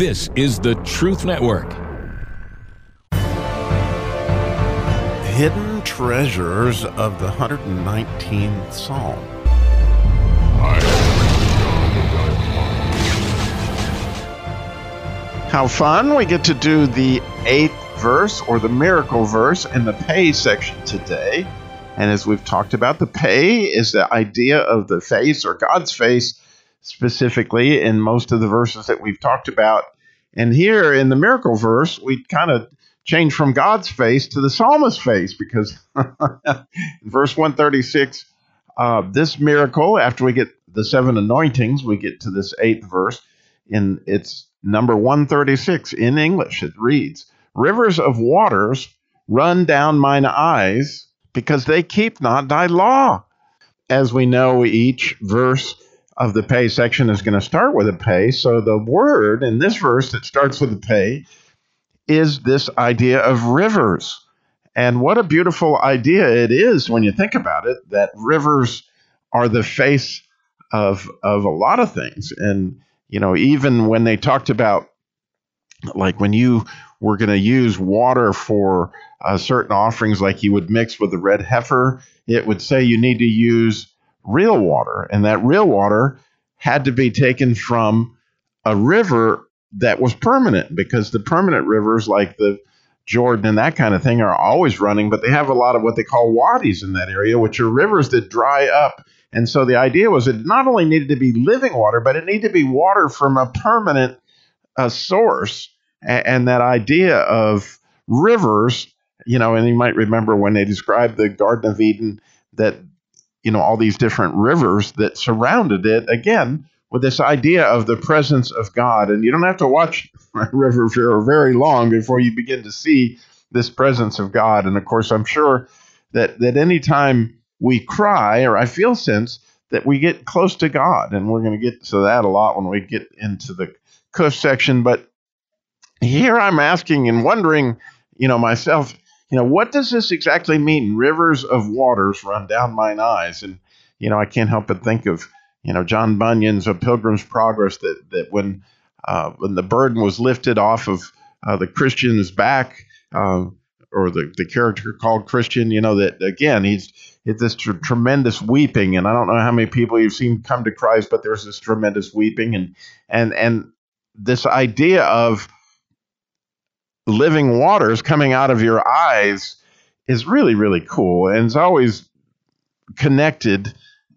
This is the Truth Network. Hidden treasures of the 119th Psalm. How fun! We get to do the eighth verse or the miracle verse in the pay section today. And as we've talked about, the pay is the idea of the face or God's face specifically in most of the verses that we've talked about. And here in the miracle verse, we kind of change from God's face to the psalmist's face because verse 136, uh, this miracle, after we get the seven anointings, we get to this eighth verse. In it's number 136 in English. It reads, Rivers of waters run down mine eyes because they keep not thy law. As we know, each verse of the pay section is going to start with a pay. So the word in this verse that starts with a pay is this idea of rivers. And what a beautiful idea it is when you think about it that rivers are the face of of a lot of things. And you know, even when they talked about like when you were going to use water for uh, certain offerings, like you would mix with the red heifer, it would say you need to use real water, and that real water had to be taken from a river that was permanent because the permanent rivers like the Jordan and that kind of thing are always running, but they have a lot of what they call wadis in that area, which are rivers that dry up. And so the idea was it not only needed to be living water, but it needed to be water from a permanent uh, source. And, and that idea of rivers, you know, and you might remember when they described the Garden of Eden that you know all these different rivers that surrounded it again with this idea of the presence of God. And you don't have to watch river for very long before you begin to see this presence of God. And of course I'm sure that that anytime we cry or I feel sense that we get close to God. And we're going to get to that a lot when we get into the cush section. But here I'm asking and wondering you know myself you know, what does this exactly mean? Rivers of waters run down mine eyes. And, you know, I can't help but think of, you know, John Bunyan's A Pilgrim's Progress that, that when, uh, when the burden was lifted off of uh, the Christian's back, uh, or the, the character called Christian, you know, that again, he's it's this tr- tremendous weeping. And I don't know how many people you've seen come to Christ, but there's this tremendous weeping and, and, and this idea of, living waters coming out of your eyes is really really cool. And it's always connected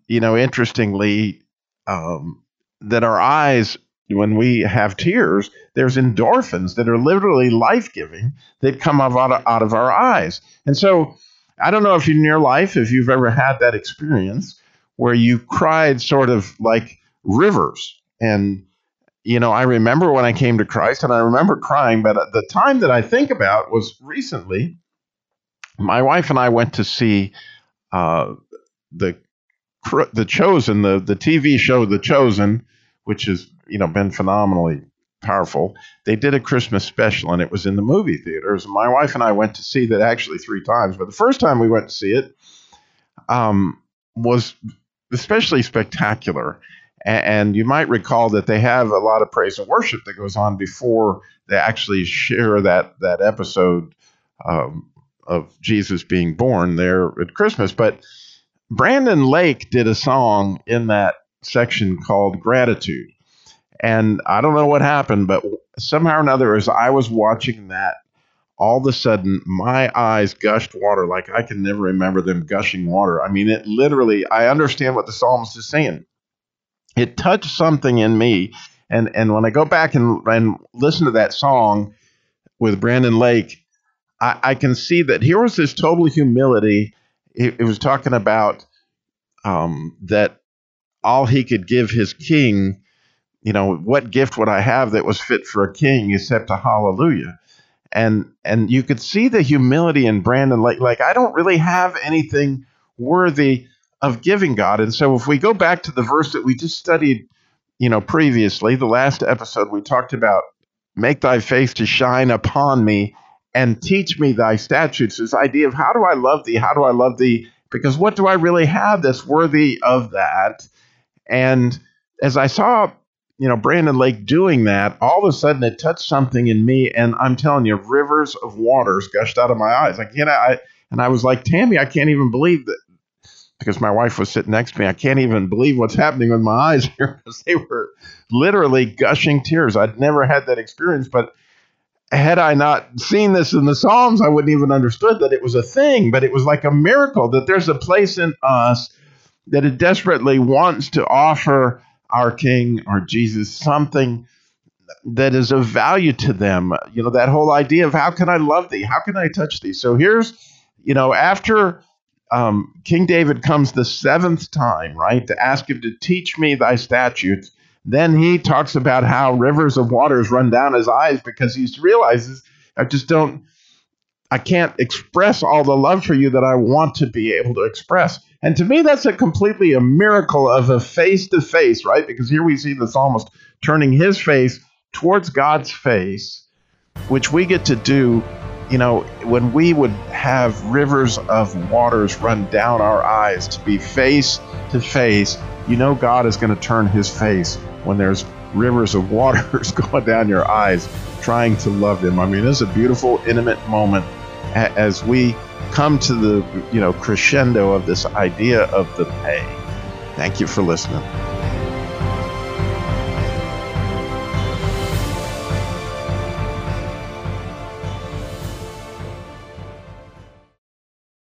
you know interestingly um, that our eyes when we have tears there's endorphins that are literally life-giving that come out of, out of our eyes. And so i don't know if in your life if you've ever had that experience where you cried sort of like rivers and you know, I remember when I came to Christ and I remember crying, but the time that I think about was recently. My wife and I went to see uh, the the Chosen, the the TV show The Chosen, which has you know been phenomenally powerful. They did a Christmas special and it was in the movie theaters. My wife and I went to see that actually three times, but the first time we went to see it um, was especially spectacular. And you might recall that they have a lot of praise and worship that goes on before they actually share that that episode um, of Jesus being born there at Christmas. But Brandon Lake did a song in that section called Gratitude. And I don't know what happened, but somehow or another, as I was watching that, all of a sudden my eyes gushed water like I can never remember them gushing water. I mean, it literally, I understand what the psalmist is saying it touched something in me. And and when I go back and, and listen to that song with Brandon Lake, I, I can see that here was this total humility. It, it was talking about um, that all he could give his king, you know, what gift would I have that was fit for a king except a hallelujah? And and you could see the humility in Brandon Lake. Like I don't really have anything worthy of giving God. And so if we go back to the verse that we just studied, you know, previously, the last episode we talked about make thy face to shine upon me and teach me thy statutes. This idea of how do I love thee? How do I love thee? Because what do I really have that's worthy of that? And as I saw you know, Brandon Lake doing that, all of a sudden it touched something in me, and I'm telling you, rivers of waters gushed out of my eyes. I can't, I and I was like, Tammy, I can't even believe that because my wife was sitting next to me. I can't even believe what's happening with my eyes here because they were literally gushing tears. I'd never had that experience, but had I not seen this in the Psalms, I wouldn't even understood that it was a thing. But it was like a miracle that there's a place in us that it desperately wants to offer our King, our Jesus, something that is of value to them. You know, that whole idea of how can I love thee? How can I touch thee? So here's, you know, after um, King David comes the seventh time, right, to ask him to teach me thy statutes, then he talks about how rivers of waters run down his eyes because he realizes, I just don't, I can't express all the love for you that I want to be able to express. And to me, that's a completely a miracle of a face to face, right? Because here we see the psalmist turning his face towards God's face, which we get to do, you know, when we would have rivers of waters run down our eyes to be face to face, you know, God is going to turn his face when there's rivers of waters going down your eyes trying to love him. I mean, it's a beautiful, intimate moment as we come to the you know crescendo of this idea of the pay. Thank you for listening.